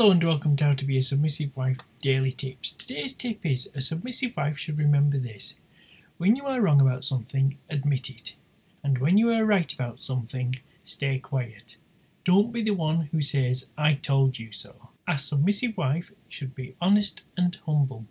Hello and welcome to How to Be a Submissive Wife Daily Tips. Today's tip is a submissive wife should remember this. When you are wrong about something, admit it. And when you are right about something, stay quiet. Don't be the one who says, I told you so. A submissive wife should be honest and humble.